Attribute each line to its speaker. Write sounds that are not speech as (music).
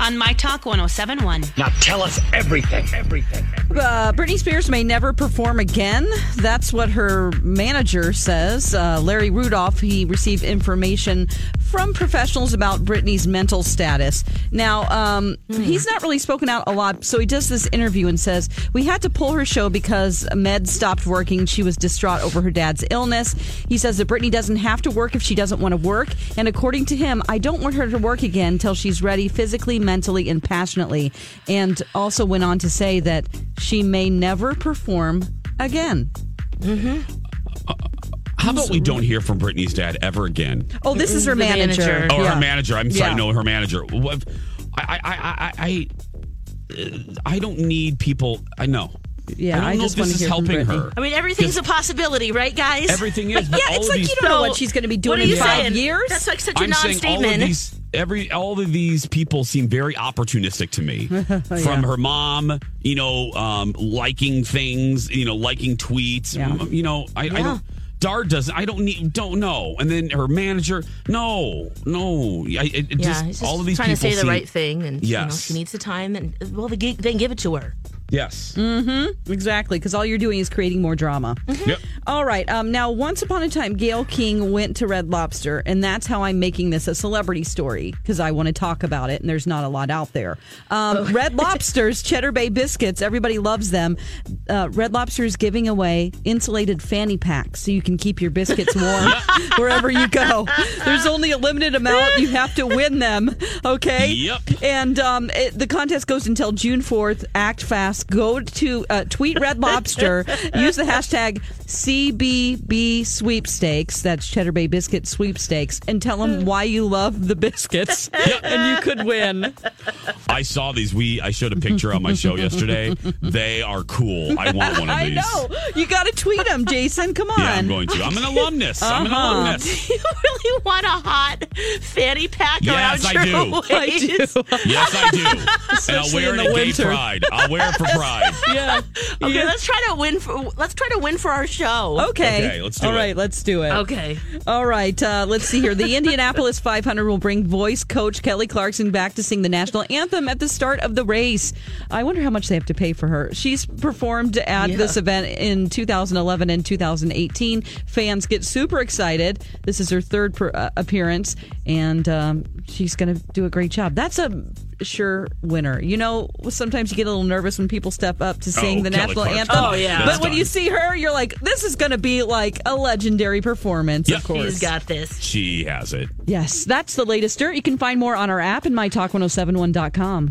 Speaker 1: on My Talk 1071.
Speaker 2: Now tell us everything, everything.
Speaker 3: Uh, Britney Spears may never perform again. That's what her manager says. Uh, Larry Rudolph, he received information from professionals about Britney's mental status. Now, um,
Speaker 1: Hmm.
Speaker 3: he's not really spoken out a lot, so he does this interview and says, We had to pull her show because Med stopped working. She was distraught over her dad's illness. He says that Britney doesn't have to work if she doesn't want to work. And according to him, I don't want her to work again until she's ready physically, mentally, and passionately. And also went on to say that she may never perform again. Mm-hmm.
Speaker 4: How about we don't hear from Britney's dad ever again?
Speaker 3: Oh, this is her manager.
Speaker 1: manager.
Speaker 4: Oh, or
Speaker 3: Yeah.
Speaker 4: her manager. I'm sorry,
Speaker 3: Yeah.
Speaker 4: no, her manager. I, I, I, I, I, I don't need people. I know.
Speaker 3: Yeah,
Speaker 4: I don't
Speaker 3: I
Speaker 4: know
Speaker 3: just
Speaker 4: if
Speaker 3: wanna
Speaker 4: this is
Speaker 3: hear from
Speaker 4: helping her.
Speaker 1: I mean, everything's a possibility, right, guys?
Speaker 4: Everything is. But (laughs)
Speaker 3: Yeah,
Speaker 4: all
Speaker 3: it's
Speaker 4: of
Speaker 3: like
Speaker 4: these,
Speaker 3: you don't know what she's going to be doing
Speaker 1: what are
Speaker 3: in
Speaker 1: you
Speaker 3: five
Speaker 1: saying?
Speaker 3: years.
Speaker 1: That's like such a
Speaker 4: I'm saying all of
Speaker 1: non-statement.
Speaker 4: These. Every all of these people seem very opportunistic to me. (laughs) From her mom, you know, um, liking things, you know, liking tweets.
Speaker 3: Yeah.
Speaker 4: You know, I, I don't. Dar doesn't. I don't need. Don't know. And then her manager. No, no. I, it, it
Speaker 1: yeah,
Speaker 4: just,
Speaker 1: just
Speaker 4: all of these
Speaker 1: trying to
Speaker 4: people
Speaker 1: say the right thing, and you know,
Speaker 4: Yes.
Speaker 1: she needs the time, and well, they, gi- they give it to her.
Speaker 4: Yes. Mhm.
Speaker 3: Exactly, because all you're doing is creating more drama.
Speaker 4: Yep.
Speaker 3: All right. Um, now, once upon a time, Gayle King went to Red Lobster, and that's how I'm making this a celebrity story because I want to talk about it, and there's not a lot out there. Um, Red Lobster's (laughs) Cheddar Bay biscuits, everybody loves them. Uh, Red Lobster is giving away insulated fanny packs so you can keep your biscuits warm (laughs) wherever you go. There's only a limited amount. You have to win them. Okay.
Speaker 4: Yep.
Speaker 3: And um, it, the contest goes until June 4th. Act fast. Go to uh, tweet Red (laughs) Lobster. use the hashtag CBB sweepstakes. That's Cheddar Bay Biscuit sweepstakes. And tell them mm. why you love the biscuits. (laughs) and you could win.
Speaker 4: I saw these. We I showed a picture on my show yesterday. (laughs) They are cool. I want one of
Speaker 3: I
Speaker 4: these.
Speaker 3: know. You got to tweet them, Jason. Come on. (laughs)
Speaker 4: Yeah, I'm going to. I'm an alumnus. I'm an
Speaker 3: Uh-huh.
Speaker 4: alumnus. (laughs)
Speaker 1: you really want a hot fanny pack
Speaker 4: Yes,
Speaker 1: around
Speaker 4: I
Speaker 1: your
Speaker 4: do.
Speaker 1: waist?
Speaker 3: I do. (laughs)
Speaker 4: Yes, I do. and I'll
Speaker 3: Especially
Speaker 4: wear
Speaker 3: in
Speaker 4: it
Speaker 3: the
Speaker 4: at Gay
Speaker 3: winter.
Speaker 4: Pride. I'll wear it for Pride.
Speaker 3: Yeah.
Speaker 1: Okay,
Speaker 3: Yeah.
Speaker 1: let's try to win for let's try to win for our show.
Speaker 3: Okay.
Speaker 4: Okay, let's do
Speaker 3: All
Speaker 4: it.
Speaker 3: right, let's do it.
Speaker 1: Okay.
Speaker 3: All right, uh, let's see here. The Indianapolis 500 will bring voice coach Kelly Clarkson back to sing the national anthem at the start of the race. I wonder how much they have to pay for her. She's performed at
Speaker 1: Yeah.
Speaker 3: this event in 2011 and 2018. Fans get super excited. This is her third per, uh, appearance, and um, she's going to do a great job. That's a sure winner. You know, sometimes you get a little nervous when people step up to sing
Speaker 4: Oh,
Speaker 3: the
Speaker 4: Kelly
Speaker 3: national
Speaker 4: Clarkson.
Speaker 3: anthem.
Speaker 1: Oh, yeah.
Speaker 3: But when you see her, you're like, this is going to be like a legendary performance,
Speaker 4: Yep.
Speaker 3: of course.
Speaker 1: She's got this.
Speaker 4: She has it.
Speaker 3: Yes, that's the latest dirt. You can find more on our app and mytalk1071.com.